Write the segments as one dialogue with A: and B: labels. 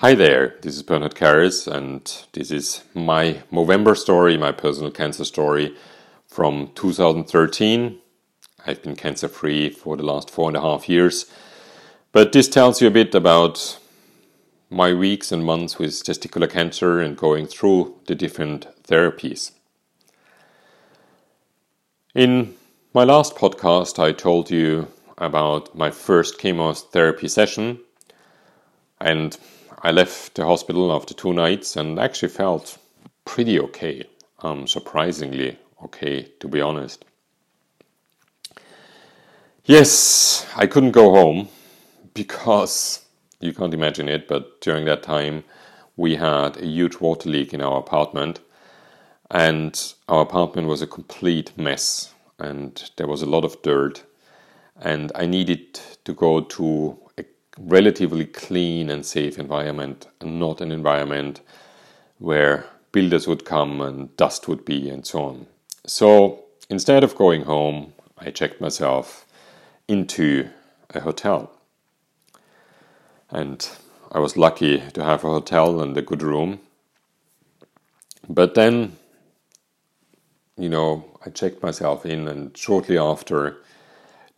A: Hi there, this is Bernhard Karras, and this is my Movember story, my personal cancer story from 2013. I've been cancer free for the last four and a half years, but this tells you a bit about my weeks and months with testicular cancer and going through the different therapies. In my last podcast, I told you about my first chemotherapy session and I left the hospital after two nights and actually felt pretty okay. Um, surprisingly okay, to be honest. Yes, I couldn't go home because you can't imagine it, but during that time we had a huge water leak in our apartment, and our apartment was a complete mess, and there was a lot of dirt, and I needed to go to relatively clean and safe environment and not an environment where builders would come and dust would be and so on. So instead of going home, I checked myself into a hotel. And I was lucky to have a hotel and a good room. But then, you know, I checked myself in, and shortly after,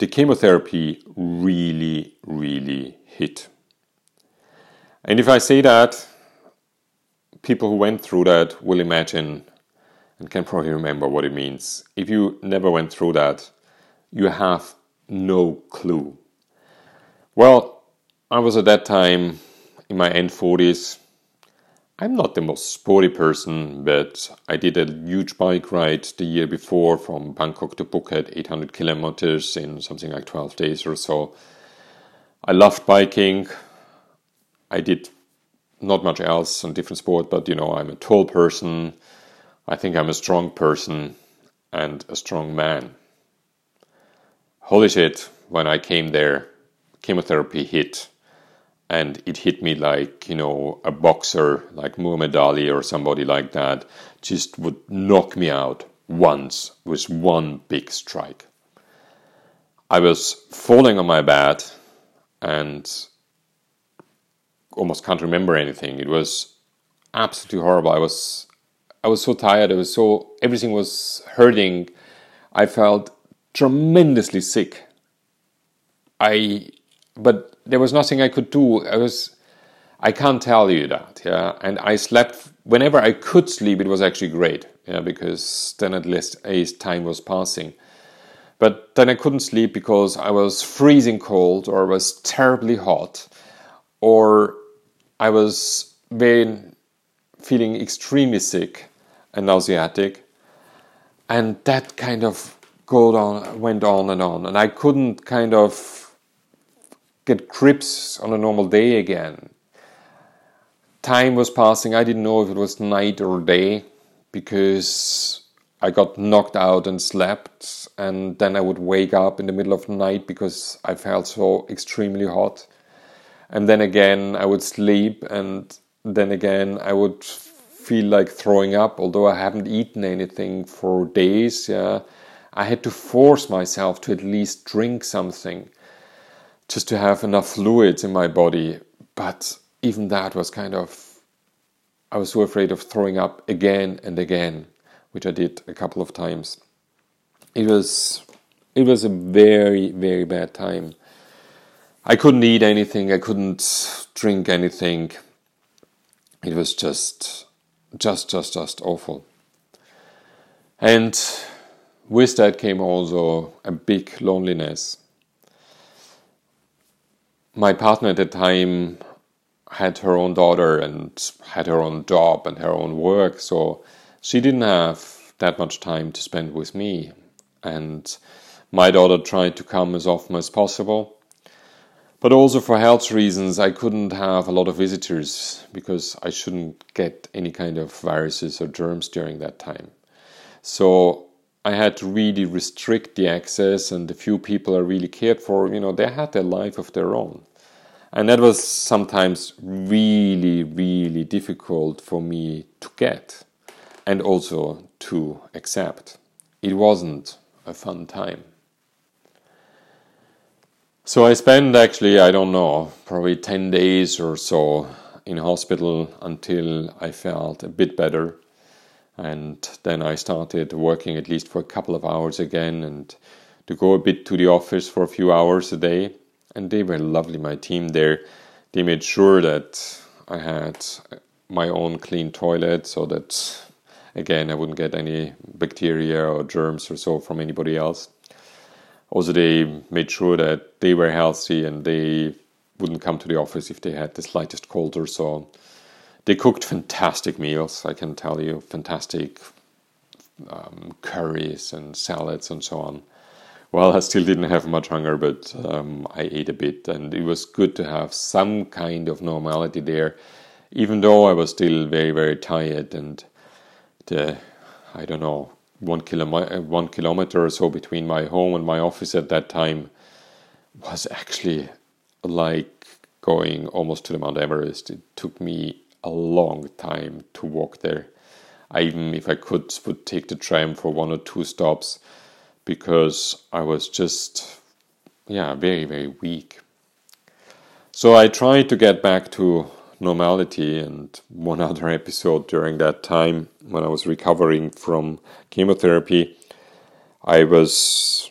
A: the chemotherapy really, really hit. And if I say that, people who went through that will imagine and can probably remember what it means. If you never went through that, you have no clue. Well, I was at that time in my end 40s. I'm not the most sporty person, but I did a huge bike ride the year before from Bangkok to Phuket, 800 kilometers in something like 12 days or so. I loved biking. I did not much else on different sport, but you know, I'm a tall person. I think I'm a strong person and a strong man. Holy shit, when I came there, chemotherapy hit. And it hit me like, you know, a boxer like Muhammad Ali or somebody like that just would knock me out once with one big strike. I was falling on my bed and almost can't remember anything. It was absolutely horrible. I was I was so tired. I was so everything was hurting. I felt tremendously sick. I but there was nothing I could do. I was I can't tell you that, yeah. And I slept whenever I could sleep. It was actually great, yeah, because then at least a time was passing. But then I couldn't sleep because I was freezing cold or was terribly hot or I was very feeling extremely sick and nauseatic. And that kind of go on, went on and on. And I couldn't kind of get grips on a normal day again. Time was passing. I didn't know if it was night or day because I got knocked out and slept, and then I would wake up in the middle of the night because I felt so extremely hot. And then again, I would sleep, and then again, I would feel like throwing up, although I haven't eaten anything for days. Yeah, I had to force myself to at least drink something just to have enough fluids in my body. But even that was kind of, I was so afraid of throwing up again and again which I did a couple of times. It was it was a very very bad time. I couldn't eat anything. I couldn't drink anything. It was just just just just awful. And with that came also a big loneliness. My partner at the time had her own daughter and had her own job and her own work, so she didn't have that much time to spend with me, and my daughter tried to come as often as possible. But also for health reasons, I couldn't have a lot of visitors because I shouldn't get any kind of viruses or germs during that time. So I had to really restrict the access, and the few people I really cared for, you know, they had their life of their own. And that was sometimes really, really difficult for me to get and also to accept. It wasn't a fun time. So I spent actually, I don't know, probably 10 days or so in hospital until I felt a bit better. And then I started working at least for a couple of hours again and to go a bit to the office for a few hours a day. And they were lovely, my team there. They made sure that I had my own clean toilet so that, again, I wouldn't get any bacteria or germs or so from anybody else. Also, they made sure that they were healthy and they wouldn't come to the office if they had the slightest cold or so. They cooked fantastic meals, I can tell you, fantastic um, curries and salads and so on. Well, I still didn't have much hunger, but um, I ate a bit, and it was good to have some kind of normality there, even though I was still very, very tired. And the, I don't know, one kilometer, one kilometer or so between my home and my office at that time was actually like going almost to the Mount Everest. It took me a long time to walk there. I even, if I could, would take the tram for one or two stops because I was just, yeah, very, very weak. So I tried to get back to normality, and one other episode during that time when I was recovering from chemotherapy, I was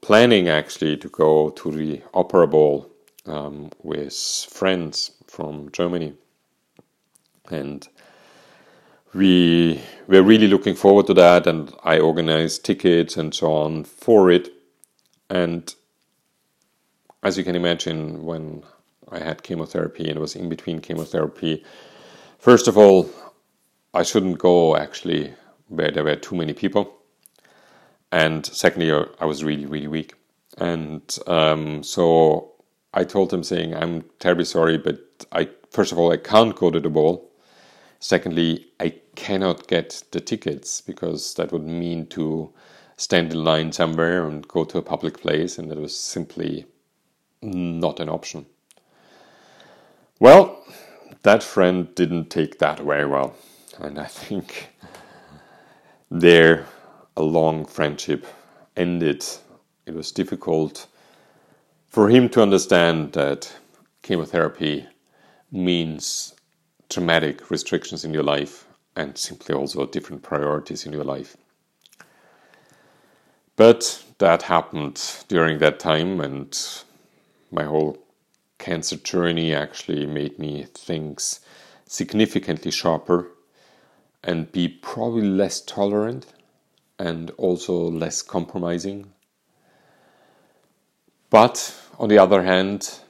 A: planning actually to go to the Opera Ball um, with friends from Germany. And we were really looking forward to that, and I organized tickets and so on for it. And as you can imagine, when I had chemotherapy and was in between chemotherapy, first of all, I shouldn't go actually where there were too many people. And secondly, I was really, really weak. And um, so I told him, saying, I'm terribly sorry, but I, first of all, I can't go to the ball Secondly, I cannot get the tickets because that would mean to stand in line somewhere and go to a public place, and that was simply not an option. Well, that friend didn't take that very well, and I think there a long friendship ended. It was difficult for him to understand that chemotherapy means dramatic restrictions in your life and simply also different priorities in your life. But that happened during that time, and my whole cancer journey actually made me think significantly sharper and be probably less tolerant and also less compromising. But on the other hand,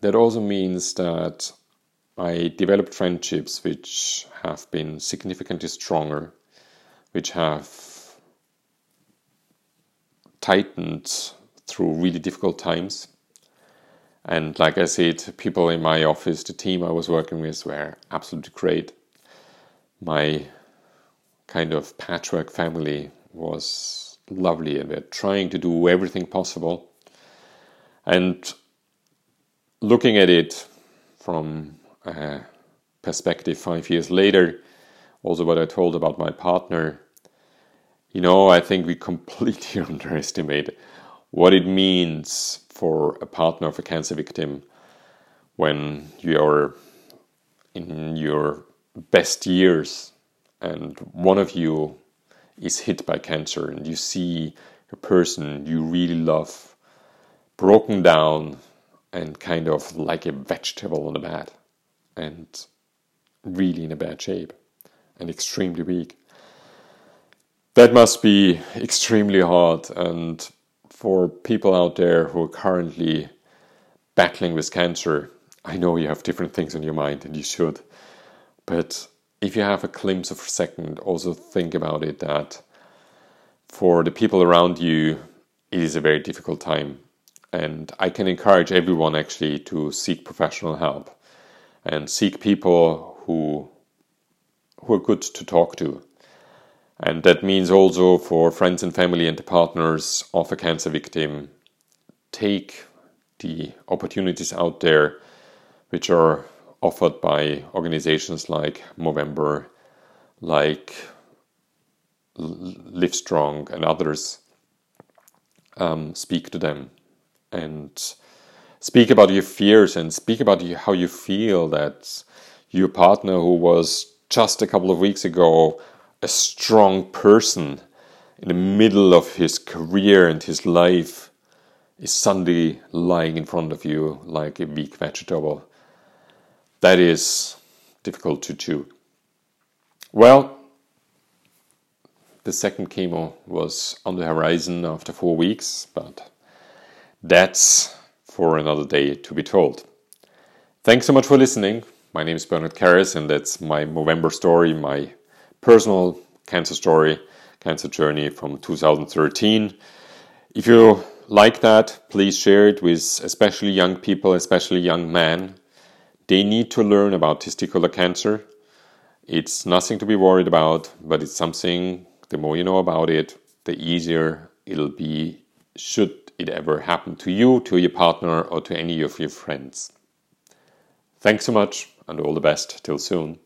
A: that also means that I developed friendships which have been significantly stronger, which have tightened through really difficult times. And like I said, people in my office, the team I was working with, were absolutely great. My kind of patchwork family was lovely, and we're trying to do everything possible. And looking at it from uh, perspective five years later, also what I told about my partner, you know, I think we completely underestimate what it means for a partner of a cancer victim when you're in your best years and one of you is hit by cancer and you see a person you really love broken down and kind of like a vegetable on the bed and really in a bad shape and extremely weak. That must be extremely hard. And for people out there who are currently battling with cancer, I know you have different things on your mind and you should. But if you have a glimpse of a second, also think about it that for the people around you, it is a very difficult time. And I can encourage everyone actually to seek professional help and seek people who who are good to talk to. And that means also for friends and family and the partners of a cancer victim, take the opportunities out there which are offered by organizations like Movember, like Livestrong, and others. Um, speak to them and speak about your fears and speak about how you feel that your partner who was just a couple of weeks ago a strong person in the middle of his career and his life is suddenly lying in front of you like a weak vegetable. That is difficult to chew. Well, the second chemo was on the horizon after four weeks, but that's for another day to be told. Thanks so much for listening. My name is Bernard Karras, and that's my Movember story, my personal cancer story, cancer journey from 2013. If you like that, please share it with especially young people, especially young men. They need to learn about testicular cancer. It's nothing to be worried about, but it's something the more you know about it, the easier it'll be should it ever happened to you, to your partner, or to any of your friends. Thanks so much, and all the best. Till soon.